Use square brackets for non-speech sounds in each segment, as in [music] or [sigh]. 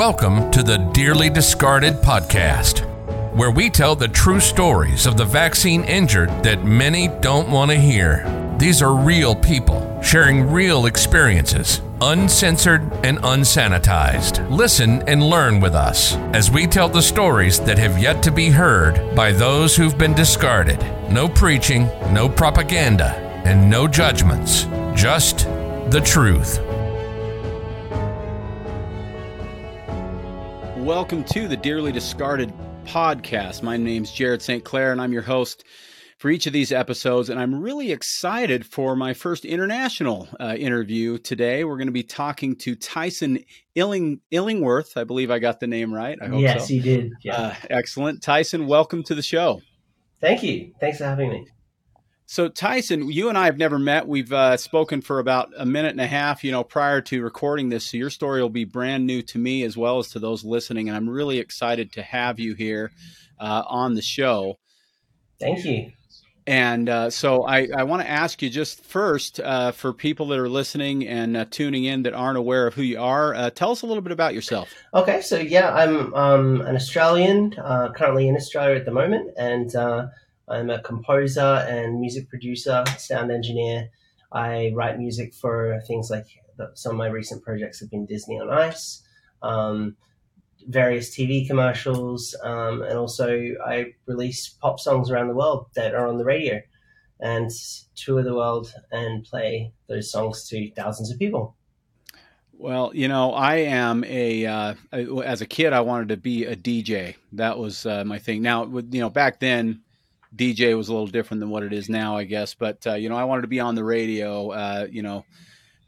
Welcome to the Dearly Discarded podcast, where we tell the true stories of the vaccine injured that many don't want to hear. These are real people sharing real experiences, uncensored and unsanitized. Listen and learn with us as we tell the stories that have yet to be heard by those who've been discarded. No preaching, no propaganda, and no judgments, just the truth. Welcome to the Dearly Discarded podcast. My name's Jared St. Clair, and I'm your host for each of these episodes. And I'm really excited for my first international uh, interview today. We're going to be talking to Tyson Illing, Illingworth. I believe I got the name right. I hope yes, so. you did. Yeah. Uh, excellent. Tyson, welcome to the show. Thank you. Thanks for having me. So Tyson, you and I have never met. We've uh, spoken for about a minute and a half, you know, prior to recording this. So your story will be brand new to me as well as to those listening, and I'm really excited to have you here uh, on the show. Thank you. And uh, so I, I want to ask you just first uh, for people that are listening and uh, tuning in that aren't aware of who you are, uh, tell us a little bit about yourself. Okay, so yeah, I'm um, an Australian, currently in Australia at the moment, and I'm a composer and music producer, sound engineer. I write music for things like the, some of my recent projects have been Disney on Ice, um, various TV commercials, um, and also I release pop songs around the world that are on the radio and tour the world and play those songs to thousands of people. Well, you know, I am a uh, as a kid, I wanted to be a DJ. That was uh, my thing. Now, you know, back then DJ was a little different than what it is now, I guess. But uh, you know, I wanted to be on the radio, uh, you know,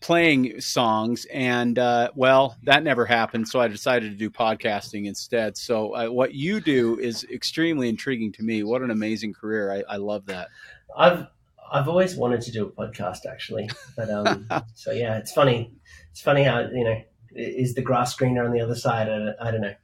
playing songs, and uh, well, that never happened. So I decided to do podcasting instead. So uh, what you do is extremely intriguing to me. What an amazing career! I, I love that. I've I've always wanted to do a podcast, actually, but um, [laughs] so yeah, it's funny. It's funny how you know is the grass greener on the other side? I, I don't know.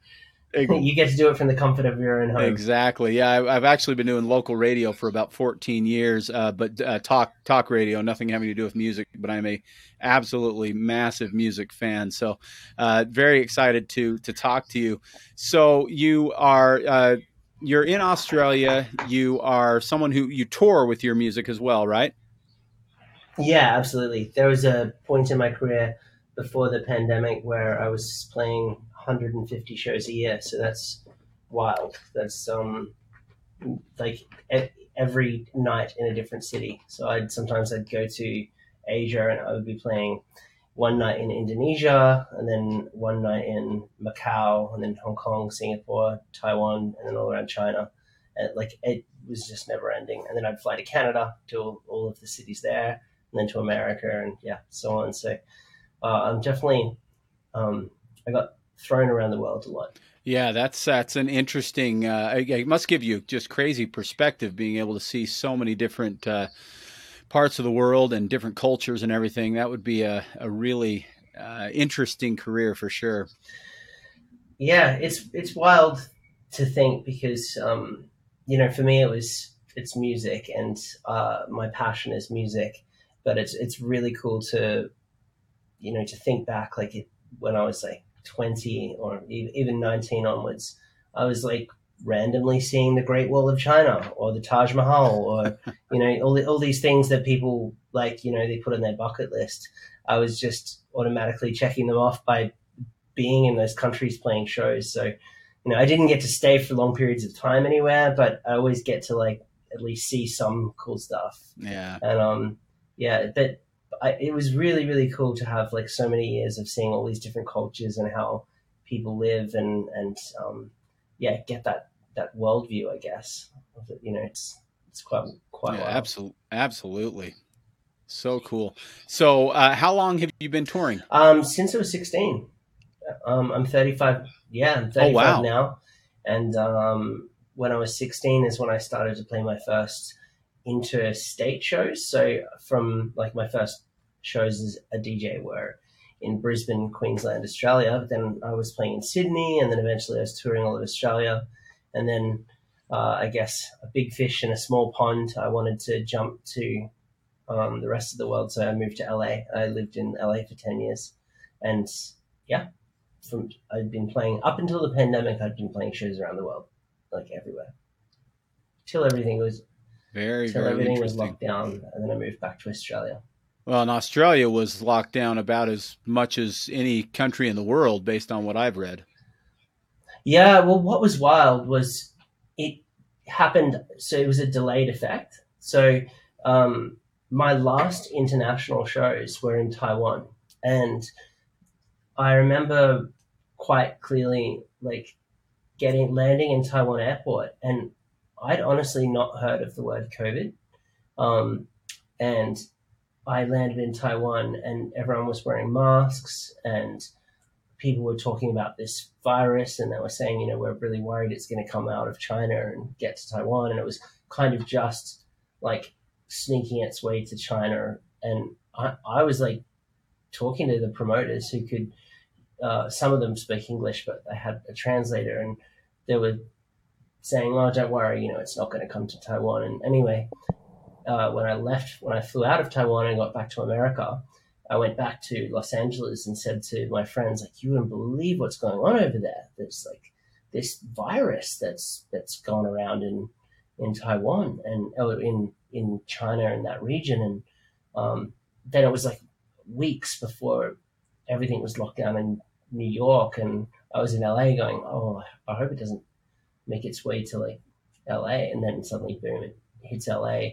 You get to do it from the comfort of your own home. Exactly. Yeah, I've actually been doing local radio for about 14 years, uh, but uh, talk talk radio, nothing having to do with music. But I'm a absolutely massive music fan, so uh, very excited to to talk to you. So you are uh, you're in Australia. You are someone who you tour with your music as well, right? Yeah, absolutely. There was a point in my career before the pandemic where I was playing 150 shows a year. So that's wild. That's um like every night in a different city. So I'd sometimes I'd go to Asia and I would be playing one night in Indonesia and then one night in Macau and then Hong Kong, Singapore, Taiwan, and then all around China. And like it was just never ending. And then I'd fly to Canada to all, all of the cities there, and then to America, and yeah, so on. So uh, I'm definitely um, I got thrown around the world a lot. Yeah, that's that's an interesting. Uh, it must give you just crazy perspective being able to see so many different uh, parts of the world and different cultures and everything. That would be a, a really uh, interesting career for sure. Yeah, it's it's wild to think because um, you know for me it was it's music and uh, my passion is music, but it's it's really cool to you know to think back like it, when I was like 20 or even 19 onwards, I was like randomly seeing the Great Wall of China or the Taj Mahal or, [laughs] you know, all, the, all these things that people like, you know, they put on their bucket list. I was just automatically checking them off by being in those countries playing shows. So, you know, I didn't get to stay for long periods of time anywhere, but I always get to like at least see some cool stuff. Yeah. And, um, yeah, but I, it was really really cool to have like so many years of seeing all these different cultures and how people live and and um, yeah get that that worldview I guess you know it's it's quite quite yeah, absolutely absolutely. So cool. So uh, how long have you been touring? Um since I was 16 um I'm 35 yeah I'm 35 oh, wow. now. And um when I was 16 is when I started to play my first interstate shows. So from like my first shows as a DJ were in Brisbane, Queensland, Australia. But then I was playing in Sydney, and then eventually I was touring all of Australia. And then uh, I guess a big fish in a small pond. I wanted to jump to um, the rest of the world, so I moved to LA. I lived in LA for ten years, and yeah, from I'd been playing up until the pandemic. I'd been playing shows around the world, like everywhere, till everything was very till very everything was locked down, and then I moved back to Australia. Well, and Australia was locked down about as much as any country in the world, based on what I've read. Yeah, well, what was wild was it happened. So it was a delayed effect. So um, my last international shows were in Taiwan, and I remember quite clearly, like getting landing in Taiwan airport, and I'd honestly not heard of the word COVID, um, and I landed in Taiwan, and everyone was wearing masks and people were talking about this virus and they were saying, you know, we're really worried it's going to come out of China and get to Taiwan. And it was kind of just like sneaking its way to China. And I, I was like talking to the promoters who could, uh, some of them speak English, but they had a translator and they were saying, oh, don't worry, you know, it's not going to come to Taiwan. And anyway, uh, when I left, when I flew out of Taiwan and got back to America, I went back to Los Angeles and said to my friends, like, you wouldn't believe what's going on over there. There's like this virus that's that's gone around in in Taiwan and oh, in in China and that region. And um, then it was like weeks before everything was locked down in New York, and I was in LA going, oh, I hope it doesn't make its way to like LA. And then suddenly, boom, it hits LA,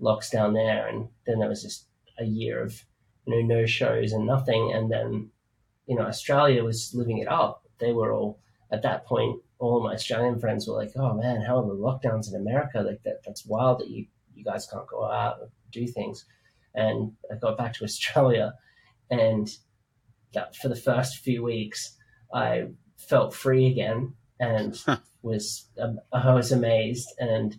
locks down there, and then there was just a year of you know, no shows and nothing. And then, you know, Australia was living it up. They were all at that point. All my Australian friends were like, "Oh man, how are the lockdowns in America? Like that, that's wild that you you guys can't go out and do things." And I got back to [laughs] Australia, and that for the first few weeks, I felt free again and [laughs] was um, I was amazed and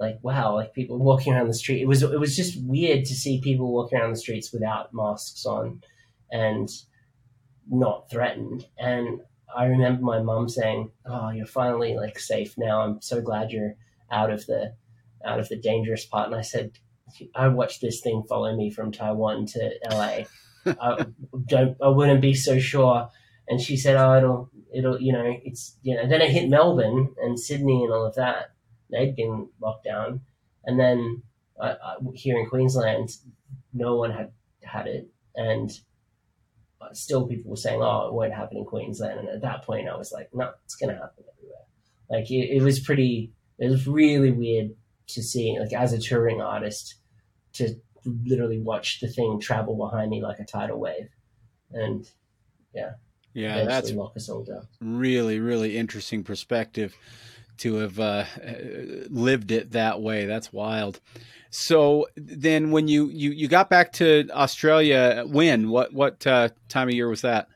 like wow like people walking around the street. It was it was just weird to see people walking around the streets without masks on and not threatened. And i remember my mom saying oh you're finally like safe now. I'm so glad you're out of the out of the dangerous part. And i said i watched this thing follow me from taiwan to la [laughs] i don't i wouldn't be so sure. And she said oh it'll it'll you know it's you know then it hit melbourne and sydney and all of that they'd been locked down, and then uh, here in Queensland, no one had had it, and still people were saying, "Oh, it won't happen in Queensland." And at that point, I was like, "No, it's going to happen everywhere." Like it, it was pretty, it was really weird to see, like as a touring artist, to literally watch the thing travel behind me like a tidal wave, and yeah, yeah, that's lock us all down. Really, really interesting perspective to have uh, lived it that way. That's wild. So then, when you, you, you got back to Australia, when what what uh, time of year was that?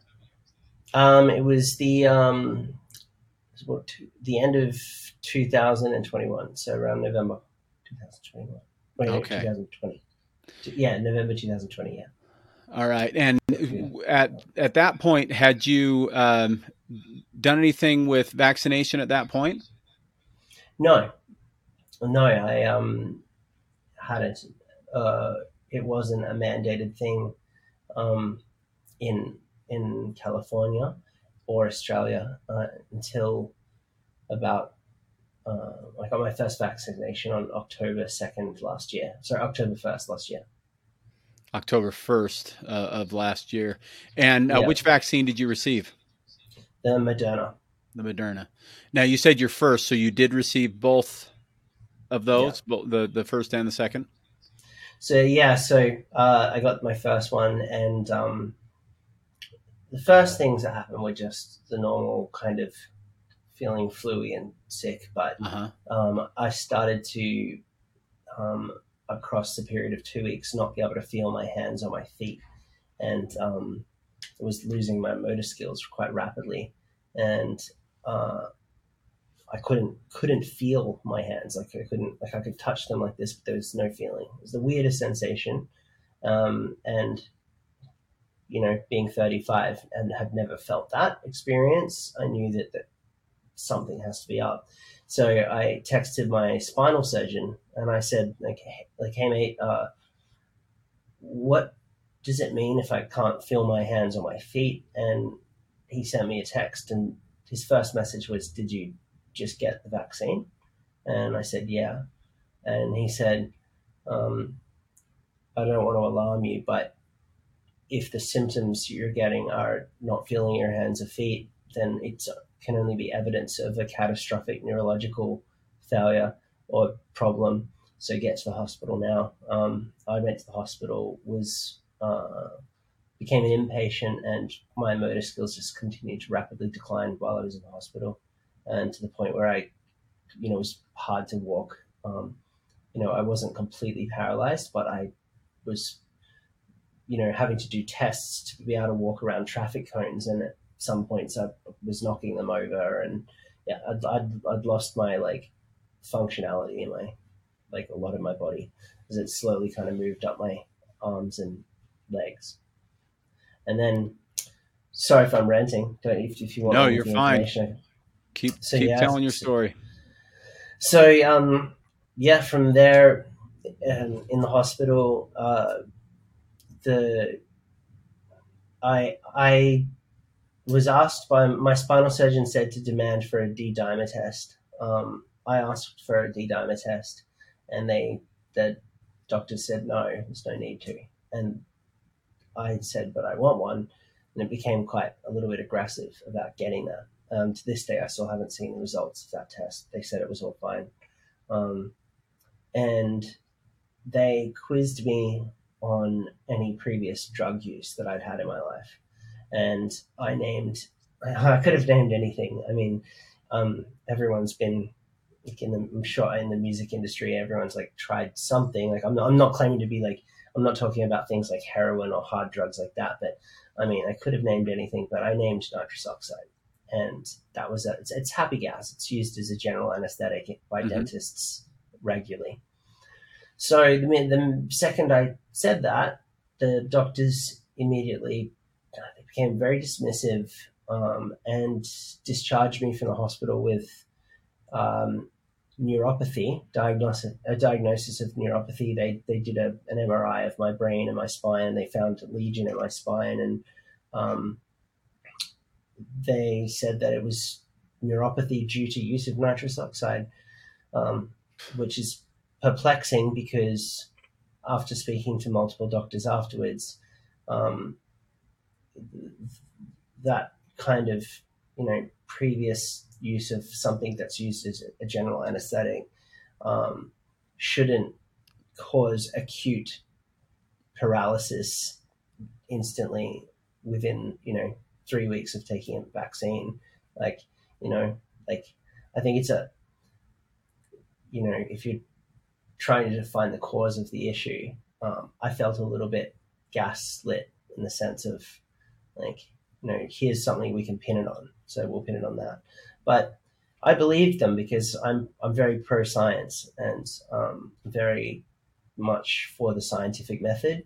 Um, it was the um, it was the end of 2021, so around November 2021. Wait, okay. 2020. Yeah, November 2020. Yeah. All right, and at at that point, had you um, done anything with vaccination at that point? No, no, I um had it. Uh, it wasn't a mandated thing um, in in California or Australia uh, until about uh, I got my first vaccination on October second last year. Sorry, October first last year. October first uh, of last year, and uh, yeah. which vaccine did you receive? The Moderna the Moderna. Now you said you're first, so you did receive both of those, yeah. the the first and the second. So yeah, so uh, I got my first one, and um, the first things that happened were just the normal kind of feeling fluey and sick, but uh-huh. um, I started to um, across the period of two weeks not be able to feel my hands or my feet, and um, was losing my motor skills quite rapidly, and uh, I couldn't couldn't feel my hands like I couldn't like I could touch them like this, but there was no feeling. It was the weirdest sensation, um, and you know, being 35 and had never felt that experience, I knew that, that something has to be up. So I texted my spinal surgeon and I said, like, like hey mate, uh, what does it mean if I can't feel my hands or my feet? And he sent me a text, and his first message was, "Did you just get the vaccine?" And I said, "Yeah." And he said, um, "I don't want to alarm you, but if the symptoms you're getting are not feeling your hands or feet, then it can only be evidence of a catastrophic neurological failure or problem. So get to the hospital now. Um, I went to the hospital, was uh, became an inpatient, and my motor skills just continued to rapidly decline while I was in the hospital, and to the point where I, you know, it was hard to walk. Um, you know, I wasn't completely paralyzed, but I was you know, having to do tests to be able to walk around traffic cones. And at some points I was knocking them over and yeah, I'd, I'd, I'd lost my like functionality in my, like a lot of my body as it slowly kind of moved up my arms and legs. And then, sorry if I'm ranting. Don't if, if you want. No, you're fine. Keep so, keep yeah, telling your story. So um, yeah, from there, um, in the hospital, uh, the I I was asked by my spinal surgeon said to demand for a D dimer test. Um, I asked for a D dimer test, and they the doctor said no, there's no need to. And I said, but I want one, and it became quite a little bit aggressive about getting that. Um, to this day, I still haven't seen the results of that test. They said it was all fine, um, and they quizzed me on any previous drug use that I'd had in my life. And I named, [laughs] I could have named anything. I mean, um, everyone's been like in the, I'm sure in the music industry, everyone's like tried something. Like I'm not, I'm not claiming to be like, I'm not talking about things like heroin or hard drugs like that. But I mean, I could have named anything, but I named nitrous oxide. And that was a, it's, it's happy gas. It's used as a general anesthetic by mm-hmm. dentists regularly. So the, the second I said that, the doctors immediately uh, they became very dismissive um, and discharged me from the hospital with um, neuropathy, diagnosis, a diagnosis of neuropathy. They, they did a, an MRI of my brain and my spine, and they found a lesion in my spine. And um, they said that it was neuropathy due to use of nitrous oxide, um, which is perplexing because after speaking to multiple doctors afterwards, um, that kind of you know previous use of something that's used as a general anesthetic um, shouldn't cause acute paralysis instantly within you know three weeks of taking a vaccine like you know like i think it's a you know if you're trying to define the cause of the issue, um, I felt a little bit gaslit in the sense of like, you know, here's something we can pin it on, so we'll pin it on that. But I believed them because I'm I'm very pro science and um, very much for the scientific method,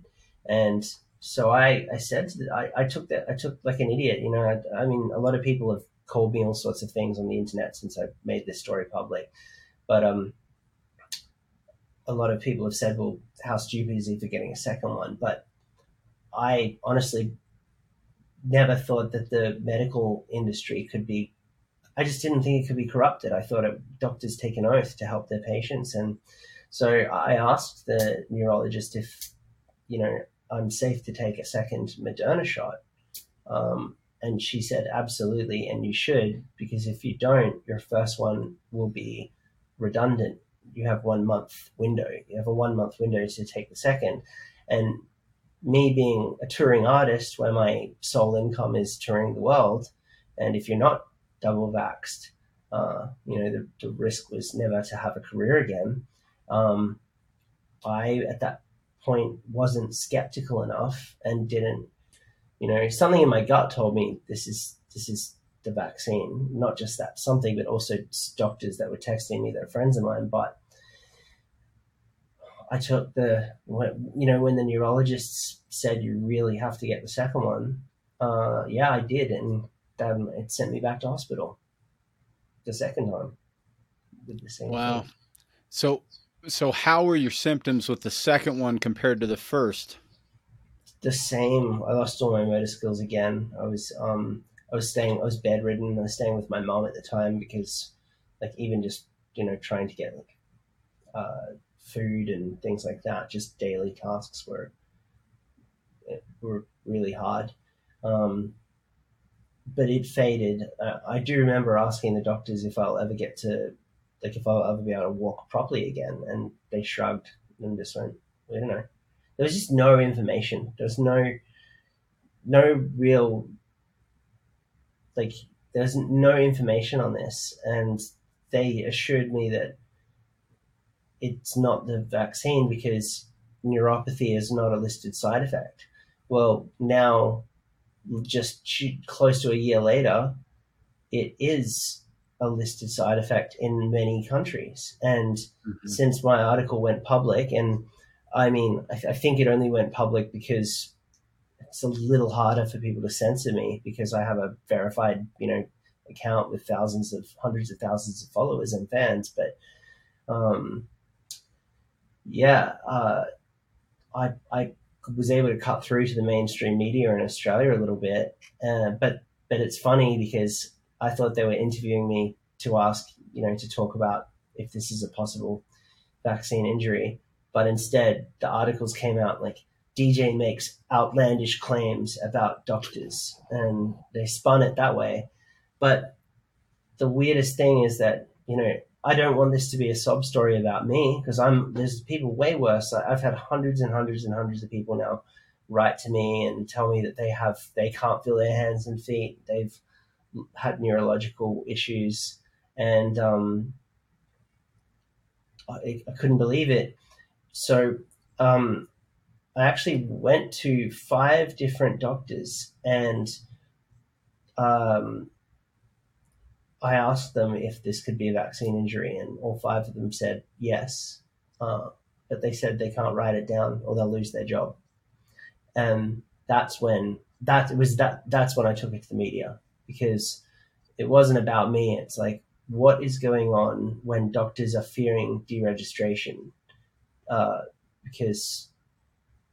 and so I I said that I, I took that I took like an idiot, you know. I, I mean, a lot of people have called me all sorts of things on the internet since I made this story public, but um, a lot of people have said, well, how stupid is he for getting a second one? But I honestly never thought that the medical industry could be, I just didn't think it could be corrupted. I thought it, doctors take an oath to help their patients. And so I asked the neurologist if, you know, I'm safe to take a second Moderna shot. Um, and she said, absolutely, and you should, because if you don't, your first one will be redundant you have one month window. You have a one month window to take the second. And me being a touring artist where my sole income is touring the world, and if you're not double vaxxed, uh, you know, the, the, risk was never to have a career again. Um, I, at that point, wasn't skeptical enough and didn't, you know, something in my gut told me this is, this is the vaccine, not just that something, but also doctors that were texting me, they're friends of mine. But I took the, you know, when the neurologists said you really have to get the second one, uh, yeah, I did. And then it sent me back to hospital the second time with the same. Wow. Thing. So, so how were your symptoms with the second one compared to the first? The same. I lost all my motor skills again. I was, um, I was staying, I was bedridden. I was staying with my mom at the time because, like, even just you know trying to get like uh, food and things like that, just daily tasks were were really hard. Um, but it faded. Uh, I do remember asking the doctors if I'll ever get to, like, if I'll ever be able to walk properly again, and they shrugged and just went, "I don't know." There was just no information. There was no, no real, like, there's no information on this, and they assured me that it's not the vaccine because neuropathy is not a listed side effect. Well, now, just close to a year later, it is a listed side effect in many countries. And mm-hmm. since my article went public, and I mean, I, th- I, think it only went public because it's a little harder for people to censor me because I have a verified, you know, account with thousands of hundreds of thousands of followers and fans. But um, yeah, uh, I I was able to cut through to the mainstream media in Australia a little bit, uh, but but it's funny because I thought they were interviewing me to ask you know to talk about if this is a possible vaccine injury, but instead the articles came out like DJ makes outlandish claims about doctors, and they spun it that way. But the weirdest thing is that you know I don't want this to be a sob story about me because I'm there's people way worse. I've had hundreds and hundreds and hundreds of people now write to me and tell me that they have they can't feel their hands and feet. They've had neurological issues, and um, I, I, couldn't believe it. So um, I actually went to five different doctors and. Um, I asked them if this could be a vaccine injury, and all five of them said yes. Uh, but they said they can't write it down or they'll lose their job. And that's when that was that that's when I took it to the media because it wasn't about me. It's like what is going on when doctors are fearing deregistration uh, because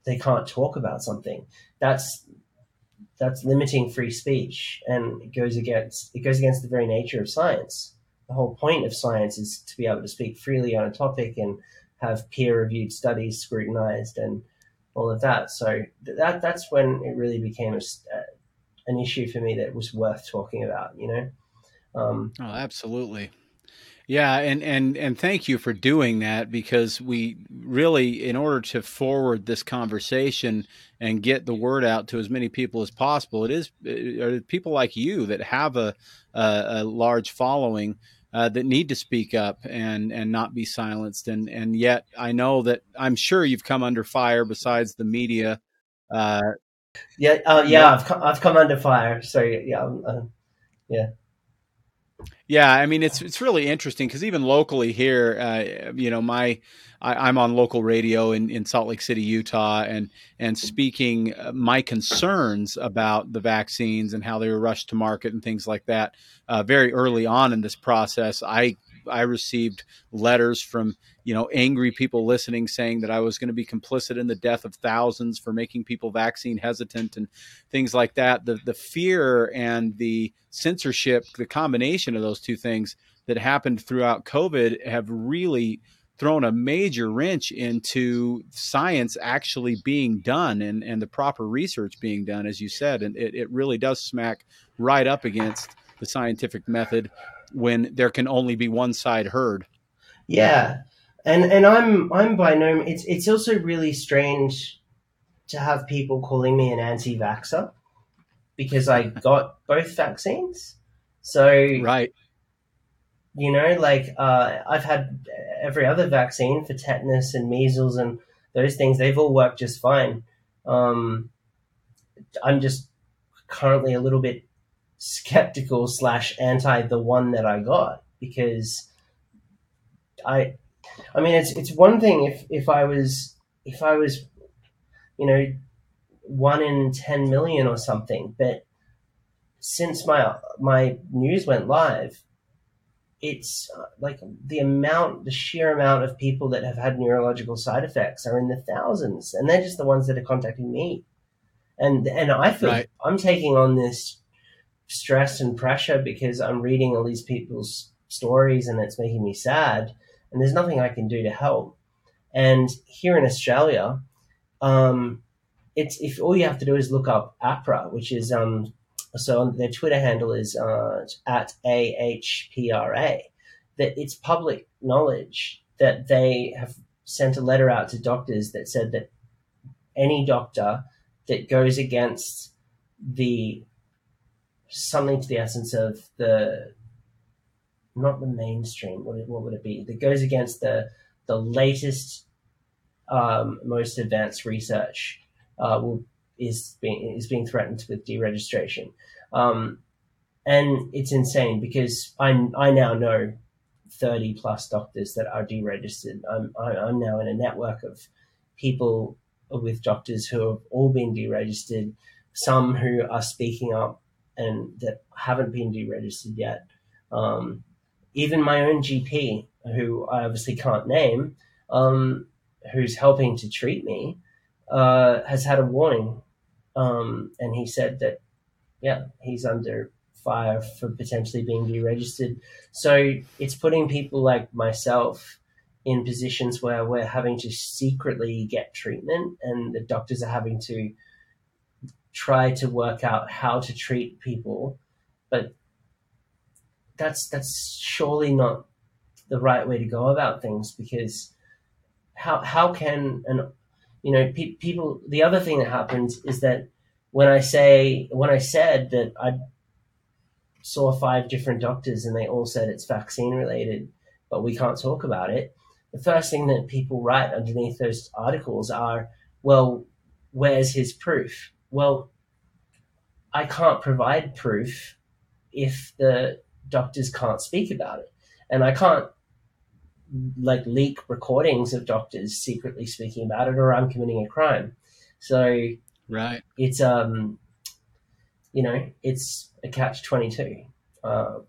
they can't talk about something. That's that's limiting free speech and it goes against it goes against the very nature of science. The whole point of science is to be able to speak freely on a topic and have peer reviewed studies scrutinized and all of that. So that that's when it really became a, uh, an issue for me that was worth talking about you know? Um, oh absolutely yeah, and and and thank you for doing that because we really, in order to forward this conversation and get the word out to as many people as possible, it is are people like you that have a a, a large following uh, that need to speak up and and not be silenced. And and yet, I know that I'm sure you've come under fire besides the media. Uh, yeah, uh, yeah, I've come, I've come under fire. So yeah, uh, yeah. Yeah, I mean it's it's really interesting because even locally here, uh, you know, my I, am on local radio in, in Salt Lake City, Utah, and and speaking uh, my concerns about the vaccines and how they were rushed to market and things like that. Uh, very early on in this process, I I received letters from you know angry people listening saying that I was going to be complicit in the death of thousands for making people vaccine hesitant and things like that. The the fear and the censorship, the combination of those two things that happened throughout COVID have really thrown a major wrench into science actually being done and, and the proper research being done, as you said. And it, it really does smack right up against the scientific method when there can only be one side heard. Yeah, and and I'm I'm by no it's it's also really strange to have people calling me an anti-vaxer because I [laughs] got both vaccines. So right, you know, like uh, I've had every other vaccine for tetanus and measles and those things. They've all worked just fine. Um, I'm just currently a little bit skeptical slash anti the one that I got because I I mean it's it's one thing if if I was if I was you know one in 10 million or something but since my my news went live it's uh, like the amount the sheer amount of people that have had neurological side effects are in the thousands and they're just the ones that are contacting me and and I feel right. I'm taking on this stress and pressure because I'm reading all these people's stories and it's making me sad, and there's nothing I can do to help. And here in Australia, um, it's if all you have to do is look up AHPRA, which is um, so their Twitter handle is uh, at AHPRA, that it's public knowledge that they have sent a letter out to doctors that said that any doctor that goes against the something to the essence of the not the mainstream what, what would it be? That goes against the the latest um, most advanced research uh, will, is being is being threatened with deregistration. Um, and it's insane because I I now know 30 plus doctors that are deregistered. I'm I'm now in a network of people with doctors who have all been deregistered, some who are speaking up and that haven't been deregistered yet. Um, even my own GP, who I obviously can't name, um, who's helping to treat me, uh, has had a warning. Um, and he said that, yeah, he's under fire for potentially being deregistered. So it's putting people like myself in positions where we're having to secretly get treatment and the doctors are having to try to work out how to treat people but that's that's surely not the right way to go about things because how how can an you know pe- people the other thing that happens is that when i say when i said that i saw five different doctors and they all said it's vaccine related but we can't talk about it the first thing that people write underneath those articles are, well, where's his proof? Well, I can't provide proof if the doctors can't speak about it. And I can't like leak recordings of doctors secretly speaking about it or I'm committing a crime. So right. It's um you know, it's a catch 22. Uh,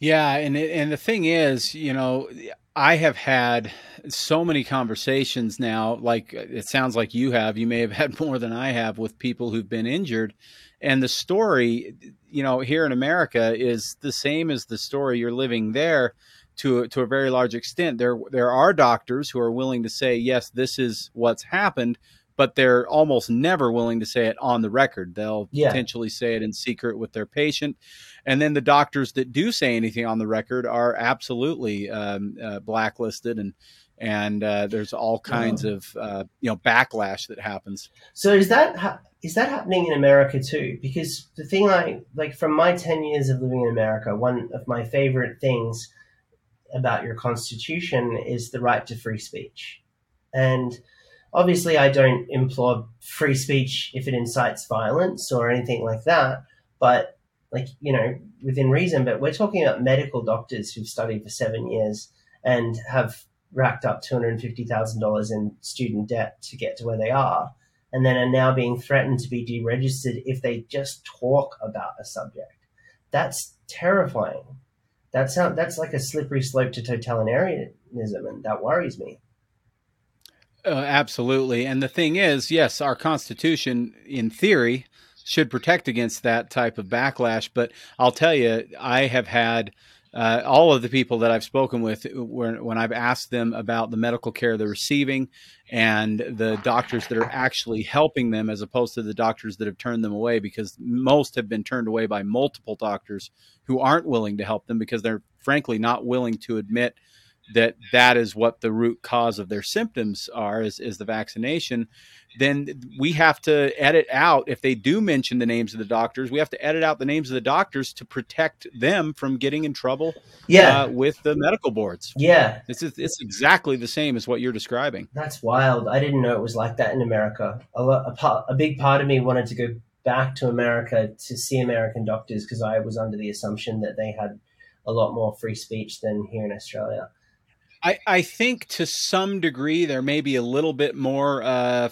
yeah, and it, and the thing is, you know, I have had so many conversations now, like uh, it sounds like you have. You may have [laughs] had more than I have with people who've been injured. And the story, you know, here in America is the same as the story you're living there to to a very large extent. There there are doctors who are willing to say, yes, this is what's happened, but they're almost never willing to say it on the record. They'll yeah. potentially say it in secret with their patient. And then the doctors that do say anything on the record are absolutely um, uh, blacklisted and and uh, there's all kinds oh. of uh, you know backlash that happens. So is that ha- is that happening in America too? Because the thing I like from my ten years of living in America, one of my favorite things about your constitution is the right to free speech, and Obviously, I don't implore free speech if it incites violence or anything like that, but like, you know, within reason. But we're talking about medical doctors who've studied for seven years and have racked up $250,000 in student debt to get to where they are, and then are now being threatened to be deregistered if they just talk about a subject. That's terrifying. That's that's like a slippery slope to totalitarianism, and that worries me. Uh, absolutely. And the thing is, yes, our Constitution, in theory, should protect against that type of backlash. But I'll tell you, I have had uh, all of the people that I've spoken with when, when I've asked them about the medical care they're receiving and the doctors that are actually helping them as opposed to the doctors that have turned them away because most have been turned away by multiple doctors who aren't willing to help them because they're frankly not willing to admit – that that is what the root cause of their symptoms are is, is the vaccination then we have to edit out if they do mention the names of the doctors we have to edit out the names of the doctors to protect them from getting in trouble yeah. Uh, with the medical boards. Yeah. It's, it's exactly the same as what you're describing. That's wild. I didn't know it was like that in america. A, a, part, a big part of me wanted to go back to america to see american doctors because i was under the assumption that they had a lot more free speech than here in australia I, I think to some degree there may be a little bit more uh,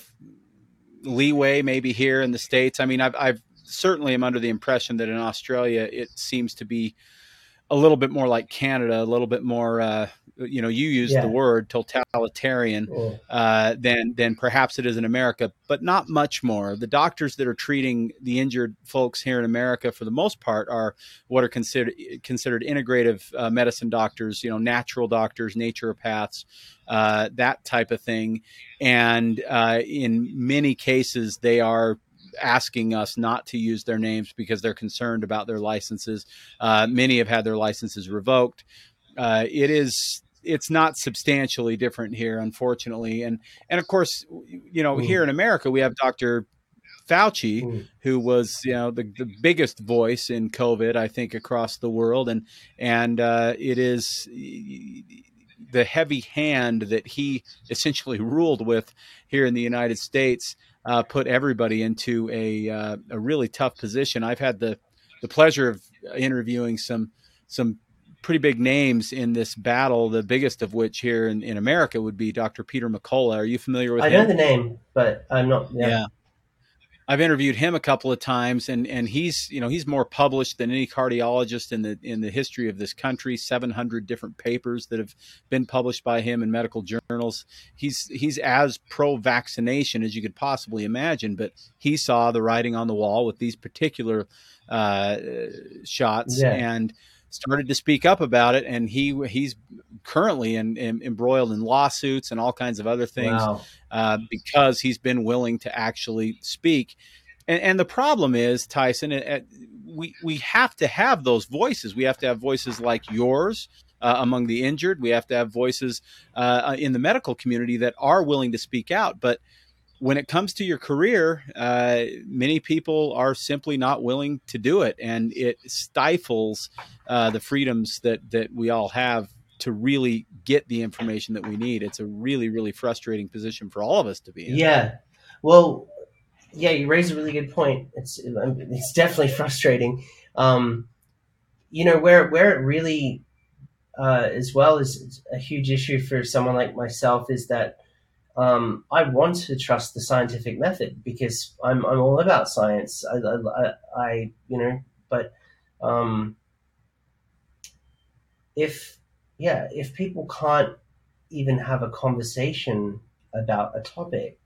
leeway maybe here in the states. I mean, I've, I've certainly am under the impression that in Australia it seems to be a little bit more like Canada, a little bit more. Uh, you know, you use Yeah. the word totalitarian Yeah. uh, than than perhaps it is in America, but not much more. The doctors that are treating the injured folks here in America, for the most part, are what are considered considered integrative uh, medicine doctors. You know, natural doctors, naturopaths, uh, that type of thing. And uh, in many cases, they are asking us not to use their names because they're concerned about their licenses. Uh, many have had their licenses revoked. Uh, it is it's not substantially different here, unfortunately, and and of course, you know, Mm. here in America we have Dr. Fauci, Mm. who was you know the, the biggest voice in COVID, I think, across the world, and and uh, it is the heavy hand that he essentially ruled with here in the United States uh, put everybody into a uh, a really tough position. I've had the the pleasure of interviewing some some pretty big names in this battle. The biggest of which here in, in America would be Dr. Peter McCullough. Are you familiar with him? I him? know the name, but I'm not. Yeah. yeah. I've interviewed him a couple of times, and and he's you know he's more published than any cardiologist in the in the history of this country. Seven hundred different papers that have been published by him in medical journals. He's he's as pro vaccination as you could possibly imagine, but he saw the writing on the wall with these particular uh, shots Yeah. and started to speak up about it. And he he's currently in, in, embroiled in lawsuits and all kinds of other things Wow. uh, because he's been willing to actually speak. And, and the problem is, Tyson, uh, we we have to have those voices. We have to have voices like yours uh, among the injured. We have to have voices uh, in the medical community that are willing to speak out. But when it comes to your career, uh, many people are simply not willing to do it, and it stifles uh, the freedoms that that we all have to really get the information that we need. It's a really, really frustrating position for all of us to be in. Yeah. Well, yeah, you raise a really good point. It's it's definitely frustrating. Um, you know where where it really uh, as well is a huge issue for someone like myself is that um, I want to trust the scientific method because I'm I'm all about science. I I, I, you know, but um, if yeah, if people can't even have a conversation about a topic,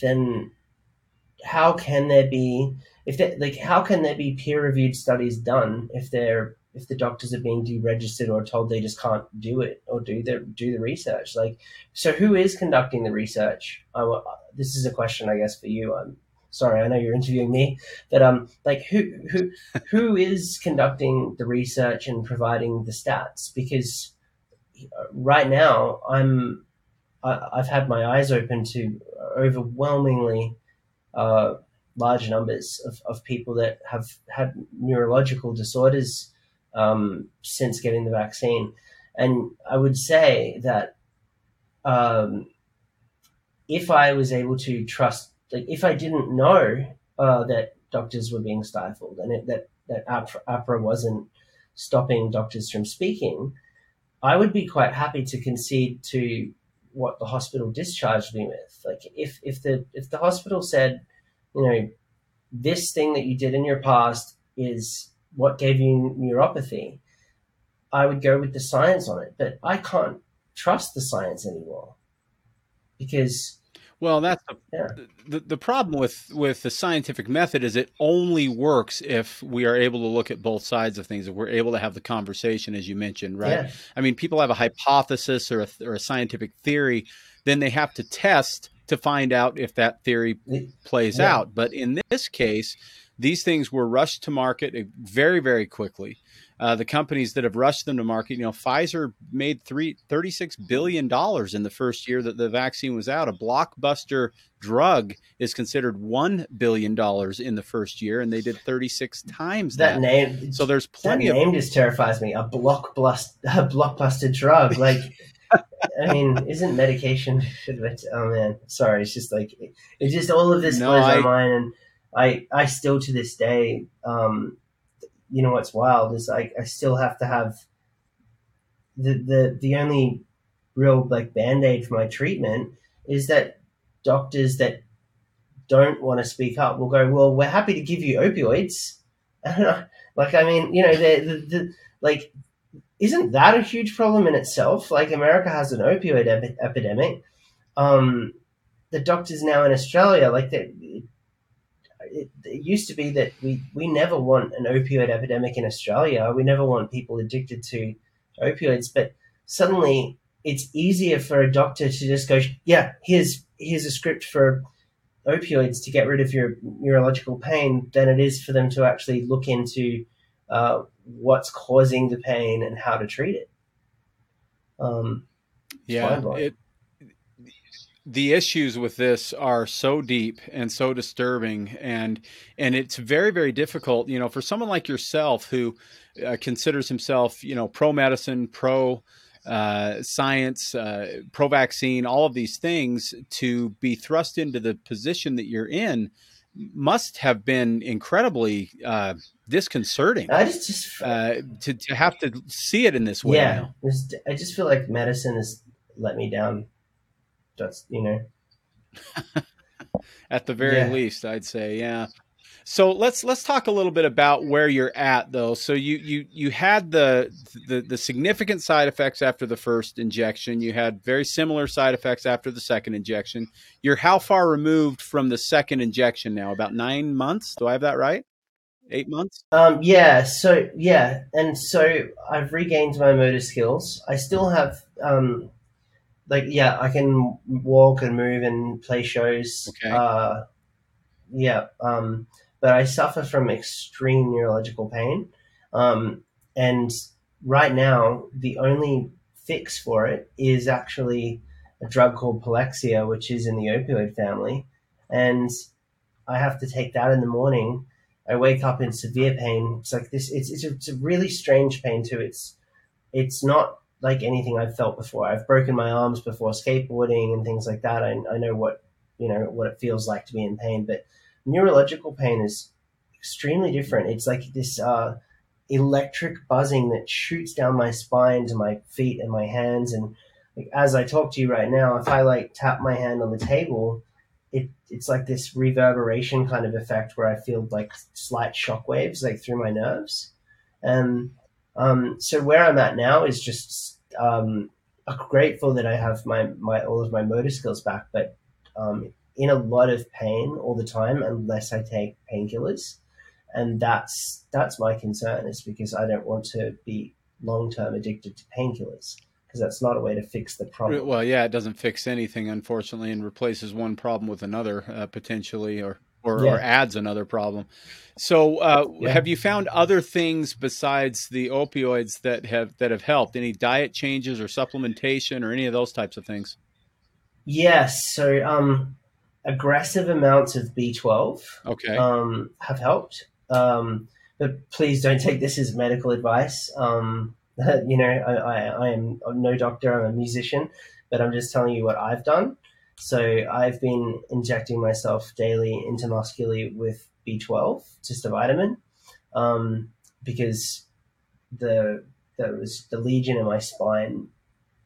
then how can there be if they, like how can there be peer reviewed studies done if they're if the doctors are being deregistered or told they just can't do it or do the do the research like so who is conducting the research? I, this is a question i guess for you. I'm sorry i know you're interviewing me but um like who who [laughs] who is conducting the research and providing the stats? Because uh, right now i'm I, i've had my eyes open to overwhelmingly uh, large numbers of, of people that have had neurological disorders um, since getting the vaccine. And I would say that um, if I was able to trust, like if I didn't know uh, that doctors were being stifled and it, that, that AHPRA, wasn't stopping doctors from speaking, I would be quite happy to concede to what the hospital discharged me with. Like if, if the if the hospital said, you know, this thing that you did in your past is what gave you neuropathy, I would go with the science on it. But I can't trust the science anymore because Well, that's the, Yeah. the the problem with with the scientific method is it only works if we are able to look at both sides of things. If we're able to have the conversation, as you mentioned, right? yeah, I mean, people have a hypothesis or a, or a scientific theory, then they have to test to find out if that theory plays Yeah. out. But in this case, these things were rushed to market very, very quickly. Uh, the companies that have rushed them to market, you know, Pfizer made three, $36 billion in the first year that the vaccine was out. A blockbuster drug is considered $1 billion in the first year, and they did 36 times that that. name So there's that plenty of name just terrifies me. A blockbuster a blockbuster drug like. [laughs] I mean, isn't medication? Oh man, sorry. It's just like it, it just all of this No, blows I- my mind, and I I still to this day, um, you know what's wild is like I still have to have the the the only real like band aid for my treatment is that doctors that don't want to speak up will go, well, we're happy to give you opioids, [laughs] Like, I mean, you know, the, the, the like, isn't that a huge problem in itself? Like, America has an opioid epi- epidemic. Um, the doctors now in Australia, like, they, it, it, used to be that we, we never want an opioid epidemic in Australia. We never want people addicted to opioids, but suddenly it's easier for a doctor to just go, yeah, here's here's a script for opioids to get rid of your neurological pain than it is for them to actually look into uh, what's causing the pain and how to treat it. Um, yeah, it, the issues with this are so deep and so disturbing, and and it's very very difficult. You know, for someone like yourself who uh, considers himself, you know, pro medicine, pro uh, science, uh, pro vaccine, all of these things to be thrust into the position that you're in must have been incredibly uh, disconcerting. I just, just uh, to to have to see it in this way. Yeah, I just feel like medicine has let me down. That's you know. [laughs] At the very yeah. least, I'd say, yeah. So let's let's talk a little bit about where you're at though. So you you you had the the the significant side effects after the first injection. You had very similar side effects after the second injection. You're how far removed from the second injection now? About 9 months? Do I have that right? 8 months? Um yeah, so yeah, and so I've regained my motor skills. I still have um like yeah, I can walk and move and play shows. Okay. Uh yeah, um but I suffer from extreme neurological pain. Um, and right now, the only fix for it is actually a drug called Palexia, which is in the opioid family. And I have to take that in the morning. I wake up in severe pain. It's like this. It's it's a, it's a really strange pain too. It's it's not like anything I've felt before. I've broken my arms before skateboarding and things like that. I, I know what you know what it feels like to be in pain, but neurological pain is extremely different. It's like this uh, electric buzzing that shoots down my spine to my feet and my hands. And like, as I talk to you right now, if I like tap my hand on the table, it, it's like this reverberation kind of effect where I feel like slight shock waves like through my nerves. And um, so where I'm at now is just um, I'm grateful that I have my, my all of my motor skills back, but um, in a lot of pain all the time unless I take painkillers, and that's that's my concern is because I don't want to be long term addicted to painkillers because that's not a way to fix the problem. Well, yeah, it doesn't fix anything unfortunately, and replaces one problem with another uh, potentially, or or, yeah. or, adds another problem. So, uh, yeah. have you found other things besides the opioids that have that have helped? Any diet changes or supplementation or any of those types of things? Yes. So, um, aggressive amounts of B12 okay. um, have helped. Um, but please don't take this as medical advice. Um, [laughs] you know, I, I, I, am no doctor, I'm a musician, but I'm just telling you what I've done. So I've been injecting myself daily intramuscularly with B12, just a vitamin, um, because the there was the lesion in my spine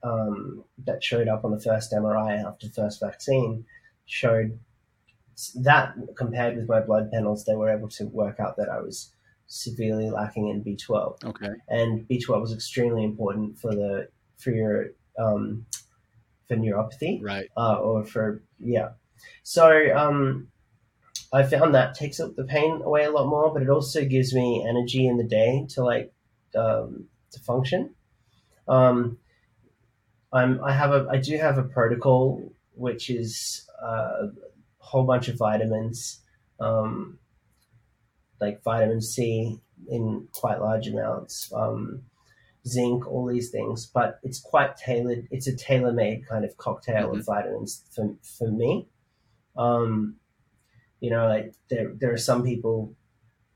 um, that showed up on the first MRI after the first vaccine showed that compared with my blood panels, they were able to work out that I was severely lacking in B12. Okay. And B12 was extremely important for the for your um, for neuropathy, right? Uh, or for yeah. So um, I found that takes up the pain away a lot more, but it also gives me energy in the day to like um, to function. Um, I'm I have a I do have a protocol which is a whole bunch of vitamins, um, like vitamin C in quite large amounts, um, zinc, all these things. But it's quite tailored. It's a tailor-made kind of cocktail mm-hmm. of vitamins for for me. Um, you know, like there there are some people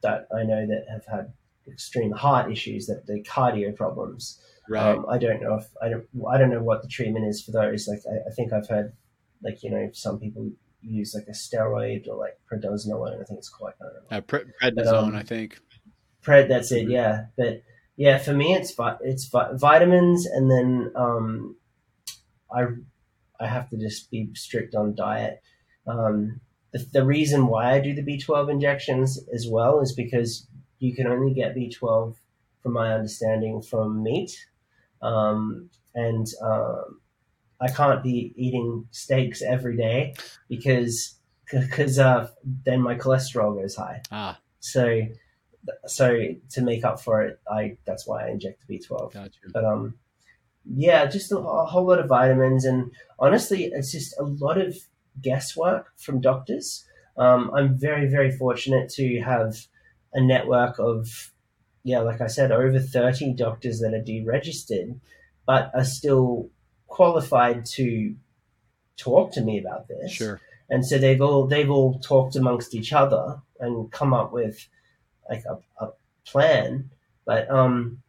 that I know that have had extreme heart issues, that the cardio problems. Right. Um, I don't know if I don't I don't know what the treatment is for those. Like I, I think I've heard like you know some people use like a steroid or like prednisolone. I think it's quite I don't know. Uh, pre- prednisone, um, I think. Pred, that's it. Yeah, but yeah, for me it's vi- it's vi- vitamins, and then um, I I have to just be strict on diet. Um, the, the reason why I do the B12 injections as well is because you can only get B12, from my understanding, from meat. Um, and um, I can't be eating steaks every day because because uh, then my cholesterol goes high. Ah. So so to make up for it, I that's why I inject B12. Gotcha. But um, yeah, just a, a whole lot of vitamins, and honestly, it's just a lot of guesswork from doctors. Um, I'm very very fortunate to have a network of yeah, like I said, over 30 doctors that are deregistered, but are still qualified to talk to me about this. Sure. And so they've all they've all talked amongst each other and come up with like a, a plan, but um,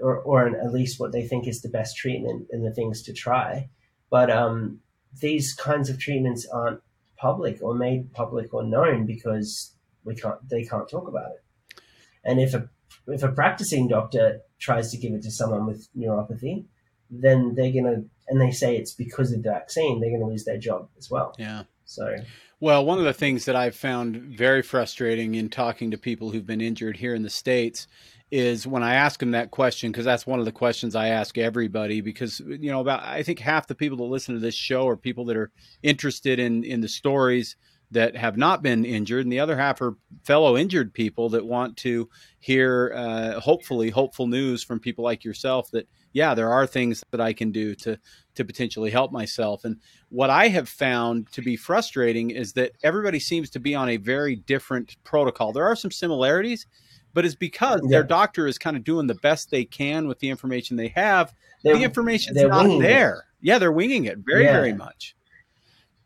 or or at least what they think is the best treatment and the things to try. But um, these kinds of treatments aren't public or made public or known because we can't they can't talk about it. And if a if a practicing doctor tries to give it to someone with neuropathy, then they're gonna and they say it's because of the vaccine, they're gonna lose their job as well. Yeah. So Well, one of the things that I've found very frustrating in talking to people who've been injured here in the States is when I ask them that question, because that's one of the questions I ask everybody, because, you know, about, I think half the people that listen to this show are people that are interested in, in the stories that have not been injured, and the other half are fellow injured people that want to hear, uh, hopefully, hopeful news from people like yourself that, yeah, there are things that I can do to to potentially help myself. And what I have found to be frustrating is that everybody seems to be on a very different protocol. There are some similarities, but it's because yeah. their doctor is kind of doing the best they can with the information they have. They're, the information's not there. It. Yeah, they're winging it very, yeah. very much.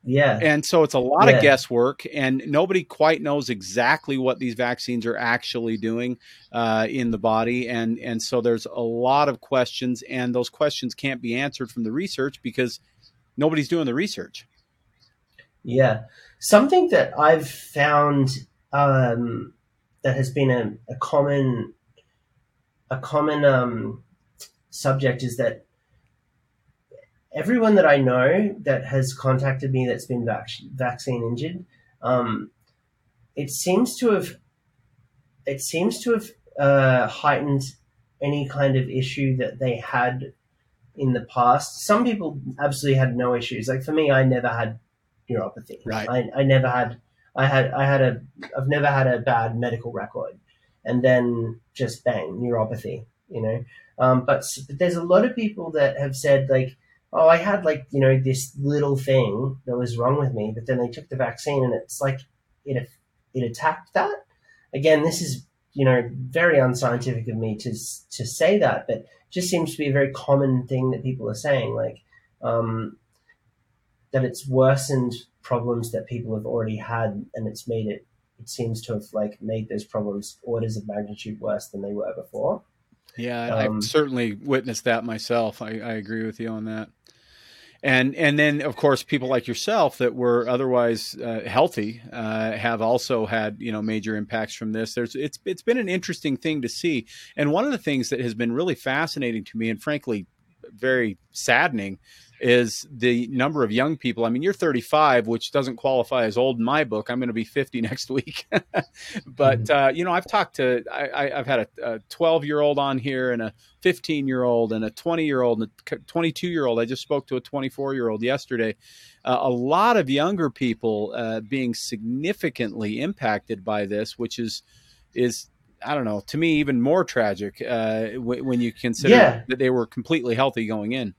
Yeah. And so it's a lot yeah. of guesswork, and nobody quite knows exactly what these vaccines are actually doing uh, in the body. And, and so there's a lot of questions, and those questions can't be answered from the research because nobody's doing the research. Yeah. Something that I've found um, that has been a, a common a common um, subject is that everyone that I know that has contacted me that's been vac- vaccine injured, um, it seems to have it seems to have uh, heightened any kind of issue that they had in the past. Some people absolutely had no issues. Like for me, I never had neuropathy. Right. I, I never had. I had. I had a. I've never had a bad medical record, and then just bang neuropathy. You know. Um, but, but there's a lot of people that have said like oh, I had like, you know, this little thing that was wrong with me, but then they took the vaccine and it's like it, it attacked that. Again, this is, you know, very unscientific of me to, to say that, but just seems to be a very common thing that people are saying, like, um, that it's worsened problems that people have already had and it's made it, it seems to have like made those problems orders of magnitude worse than they were before. Yeah, um, I've certainly witnessed that myself. I, I agree with you on that and and then of course people like yourself that were otherwise uh, healthy uh, have also had you know major impacts from this. There's it's it's been an interesting thing to see, and one of the things that has been really fascinating to me, and frankly very saddening, is the number of young people. I mean, you're 35, which doesn't qualify as old in my book. I'm going to be 50 [laughs] next week. [laughs] but, mm-hmm. uh, you know, I've talked to, I, have had a 12 year old on here and a 15 year old and a 20 year old and a 22 year old. I just spoke to a 24 year old yesterday. Uh, a lot of younger people uh, being significantly impacted by this, which is, is I don't know, to me, even more tragic uh, w- when you consider yeah. that they were completely healthy going in.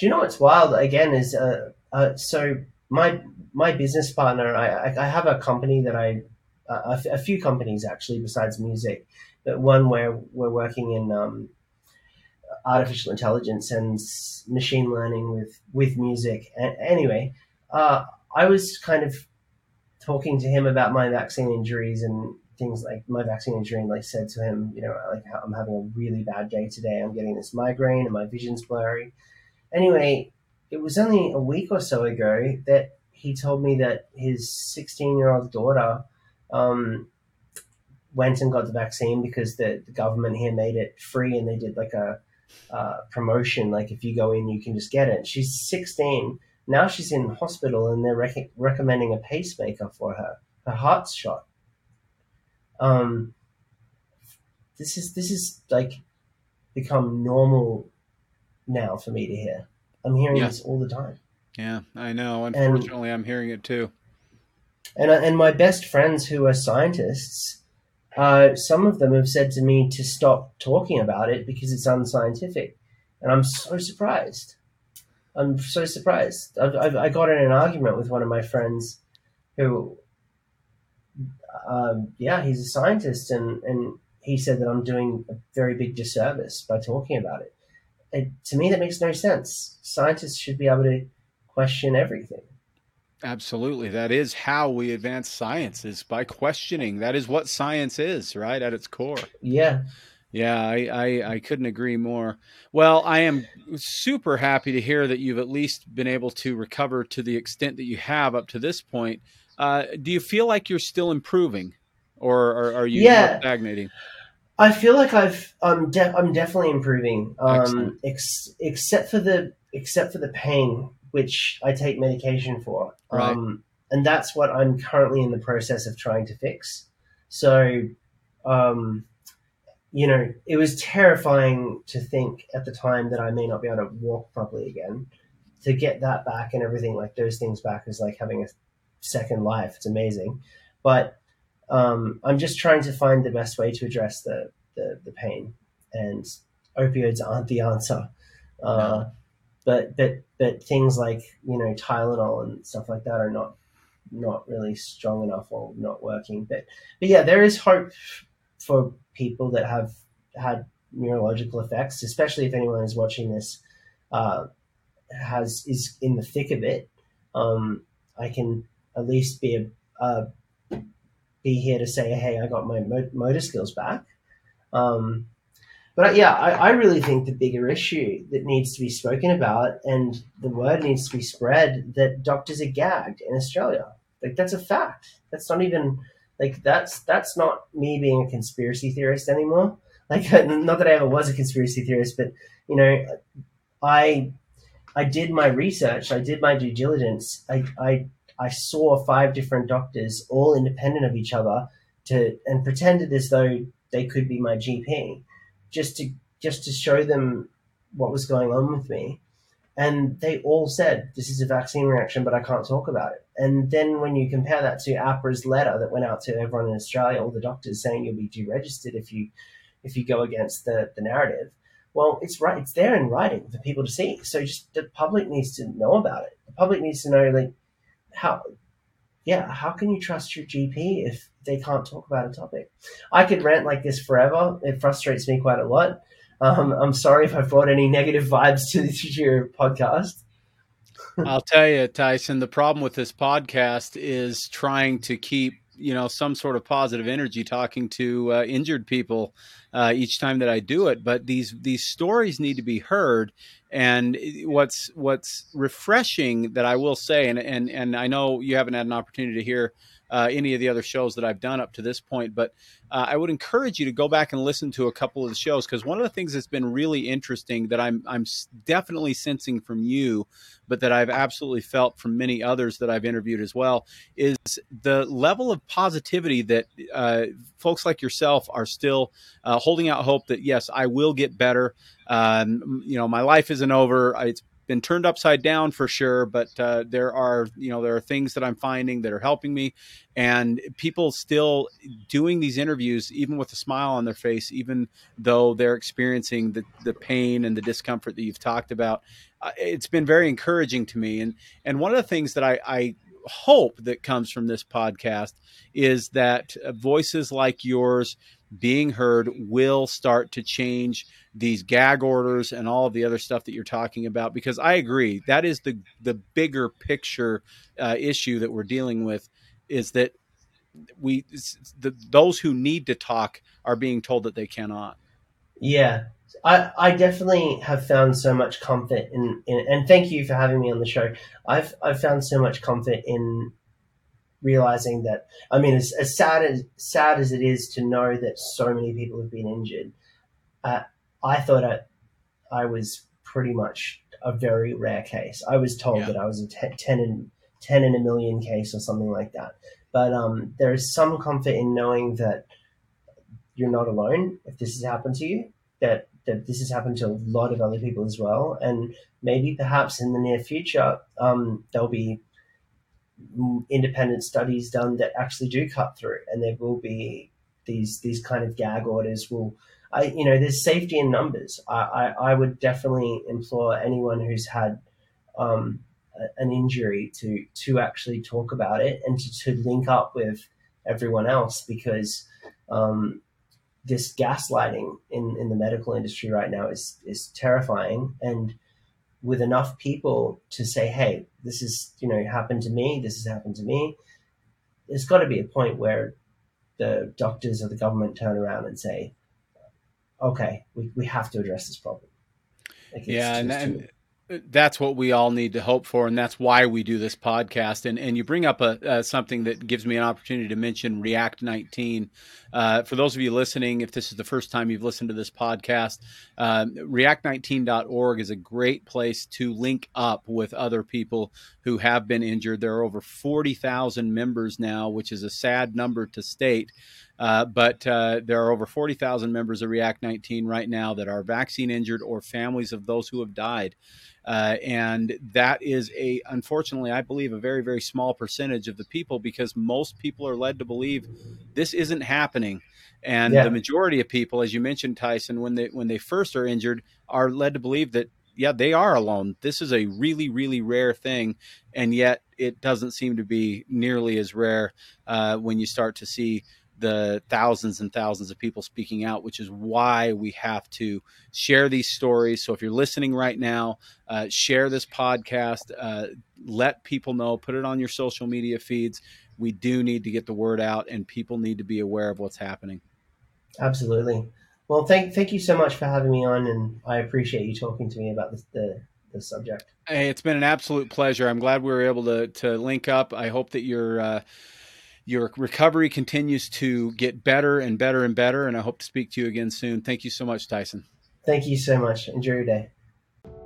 Do you know what's wild? Again, is uh, uh, so my my business partner. I I have a company that I uh, a, few companies actually besides music, but one where we're working in um, artificial intelligence and machine learning with with music. Anyway, uh, I was kind of talking to him about my vaccine injuries and things like my vaccine injury and like said to him, you know, like I'm having a really bad day today. I'm getting this migraine and my vision's blurry. Anyway, it was only a week or so ago that he told me that his 16 year old daughter um, went and got the vaccine because the, the, government here made it free and they did like a uh, promotion. Like if you go in, you can just get it. She's 16. Now she's in hospital and they're rec- recommending a pacemaker for her. Her heart's shot. um, this is this is like become normal now for me to hear. I'm hearing Yeah. this all the time. Yeah, I know. Unfortunately, I'm hearing it too. and and my best friends who are scientists, uh, some of them have said to me to stop talking about it because it's unscientific, and I'm so surprised. I'm so surprised. I've, I've, I got in an argument with one of my friends, who, um, yeah, he's a scientist, and and he said that I'm doing a very big disservice by talking about it. It to me, that makes no sense. Scientists should be able to question everything. Absolutely. That is how we advance science is by questioning. That is what science is, right? At its core. Yeah. Yeah, I, I, I couldn't agree more. Well, I am super happy to hear that you've at least been able to recover to the extent that you have up to this point. Uh, do you feel like you're still improving, or, or are you Yeah. stagnating? I feel like I've I'm de- I'm definitely improving. Um, ex- except for the except for the pain, which I take medication for. Right. Um, and that's what I'm currently in the process of trying to fix. So, um, you know, it was terrifying to think at the time that I may not be able to walk properly again. To get that back and everything like those things back is like having a second life. It's amazing, but um, I'm just trying to find the best way to address the, the, the pain, and opioids aren't the answer. Uh, but but but things like you know Tylenol and stuff like that are not not really strong enough or not working. But but yeah, there is hope for people that have had neurological effects, especially if anyone is watching this uh, has is in the thick of it. Um, I can at least be a, a be here to say, hey, I got my motor skills back. Um, but yeah, I, I really think the bigger issue that needs to be spoken about and the word needs to be spread that doctors are gagged in Australia. Like that's a fact. That's not even like that's that's not me being a conspiracy theorist anymore. Like [laughs] not that I ever was a conspiracy theorist, but you know, I I did my research, I did my due diligence. I I I saw five different doctors, all independent of each other, to and pretended as though they could be my GP, just to just to show them what was going on with me. And they all said, This is a vaccine reaction, but I can't talk about it. And then when you compare that to AHPRA's letter that went out to everyone in Australia, all the doctors saying you'll be deregistered if you if you go against the, the narrative. Well, it's right it's there in writing for people to see. So just the public needs to know about it. The public needs to know like how yeah, how can you trust your GP if they can't talk about a topic? I could rant like this forever. It frustrates me quite a lot. Um, I'm sorry if I brought any negative vibes to, to [laughs] your podcast. I'll tell you, Tyson, the problem with this podcast is trying to keep, you know, some sort of positive energy talking to uh, injured people uh, each time that I do it. But these these stories need to be heard. And what's what's refreshing that I will say, and and and I know you haven't had an opportunity to hear uh, any of the other shows that I've done up to this point, but uh, I would encourage you to go back and listen to a couple of the shows because one of the things that's been really interesting that I'm I'm definitely sensing from you, but that I've absolutely felt from many others that I've interviewed as well, is the level of positivity that uh, folks like yourself are still uh, holding out hope that yes, I will get better. Um, you know, my life isn't over. It's been turned upside down for sure, but uh, there are you know there are things that I'm finding that are helping me, and people still doing these interviews even with a smile on their face, even though they're experiencing the the pain and the discomfort that you've talked about. Uh, it's been very encouraging to me, and and one of the things that I, I hope that comes from this podcast is that uh, voices like yours being heard will start to change these gag orders and all of the other stuff that you're talking about because i agree that is the the bigger picture uh, issue that we're dealing with is that we the, those who need to talk are being told that they cannot Yeah, I, I definitely have found so much comfort in, in, and thank you for having me on the show. I've, I've found so much comfort in realizing that, I mean, as, as sad as, sad as it is to know that so many people have been injured, uh, I thought I, I was pretty much a very rare case. I was told Yeah. that I was a 10 in, 10 in a million case or something like that. But um, there is some comfort in knowing that you're not alone if this has happened to you. That that this has happened to a lot of other people as well, and maybe perhaps in the near future um, there'll be independent studies done that actually do cut through, and there will be these these kind of gag orders. Will I you know there's safety in numbers. I I, I would definitely implore anyone who's had um, an injury to to actually talk about it and to, to link up with everyone else because um, this gaslighting in, in the medical industry right now is is terrifying and with enough people to say hey this is you know happened to me this has happened to me there's got to be a point where the doctors or the government turn around and say okay we, we have to address this problem like yeah and, and that's what we all need to hope for, and that's why we do this podcast. And and you bring up a, uh, something that gives me an opportunity to mention React 19. Uh, for those of you listening, if this is the first time you've listened to this podcast, um, React19.org is a great place to link up with other people who have been injured. There are over 40,000 members now, which is a sad number to state. Uh, but uh, there are over 40,000 members of React 19 right now that are vaccine injured or families of those who have died. Uh, and that is a, unfortunately, I believe, a very, very small percentage of the people because most people are led to believe this isn't happening. And yeah. the majority of people, as you mentioned, Tyson, when they when they first are injured, are led to believe that yeah, they are alone. This is a really, really rare thing, and yet it doesn't seem to be nearly as rare uh, when you start to see the thousands and thousands of people speaking out, which is why we have to share these stories. So if you're listening right now, uh, share this podcast, uh, let people know, put it on your social media feeds. We do need to get the word out, and people need to be aware of what's happening. Absolutely. Well, thank thank you so much for having me on, and I appreciate you talking to me about this, the the subject. Hey, it's been an absolute pleasure. I'm glad we were able to to link up. I hope that you're. Uh, your recovery continues to get better and better and better. And I hope to speak to you again soon. Thank you so much, Tyson. Thank you so much. Enjoy your day.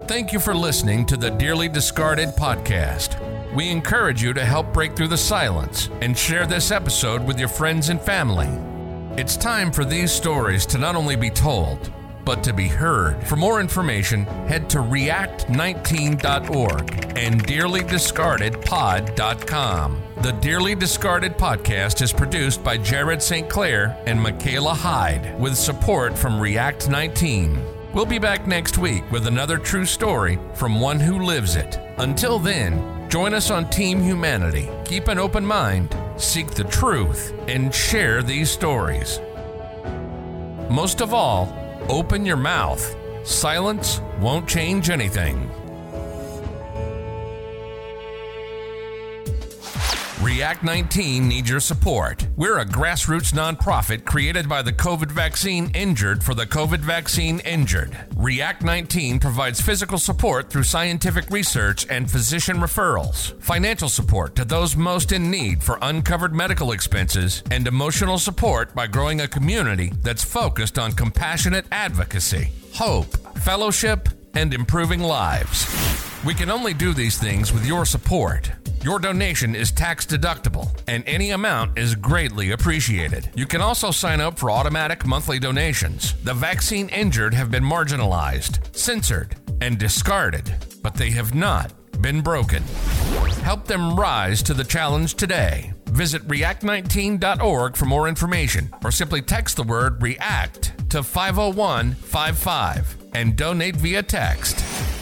Thank you for listening to the Dearly Discarded podcast. We encourage you to help break through the silence and share this episode with your friends and family. It's time for these stories to not only be told, but to be heard. For more information, head to react19.org and dearlydiscardedpod.com. The Dearly Discarded podcast is produced by Jared St. Clair and Michaela Hyde with support from React 19. We'll be back next week with another true story from one who lives it. Until then, join us on Team Humanity. Keep an open mind, seek the truth, and share these stories. Most of all, Open your mouth. Silence won't change anything. React 19 needs your support. We're a grassroots nonprofit created by the COVID vaccine injured for the COVID vaccine injured. React 19 provides physical support through scientific research and physician referrals, financial support to those most in need for uncovered medical expenses, and emotional support by growing a community that's focused on compassionate advocacy, hope, fellowship, and improving lives. We can only do these things with your support. Your donation is tax deductible, and any amount is greatly appreciated. You can also sign up for automatic monthly donations. The vaccine injured have been marginalized, censored, and discarded, but they have not been broken. Help them rise to the challenge today. Visit react19.org for more information, or simply text the word REACT to 50155 and donate via text.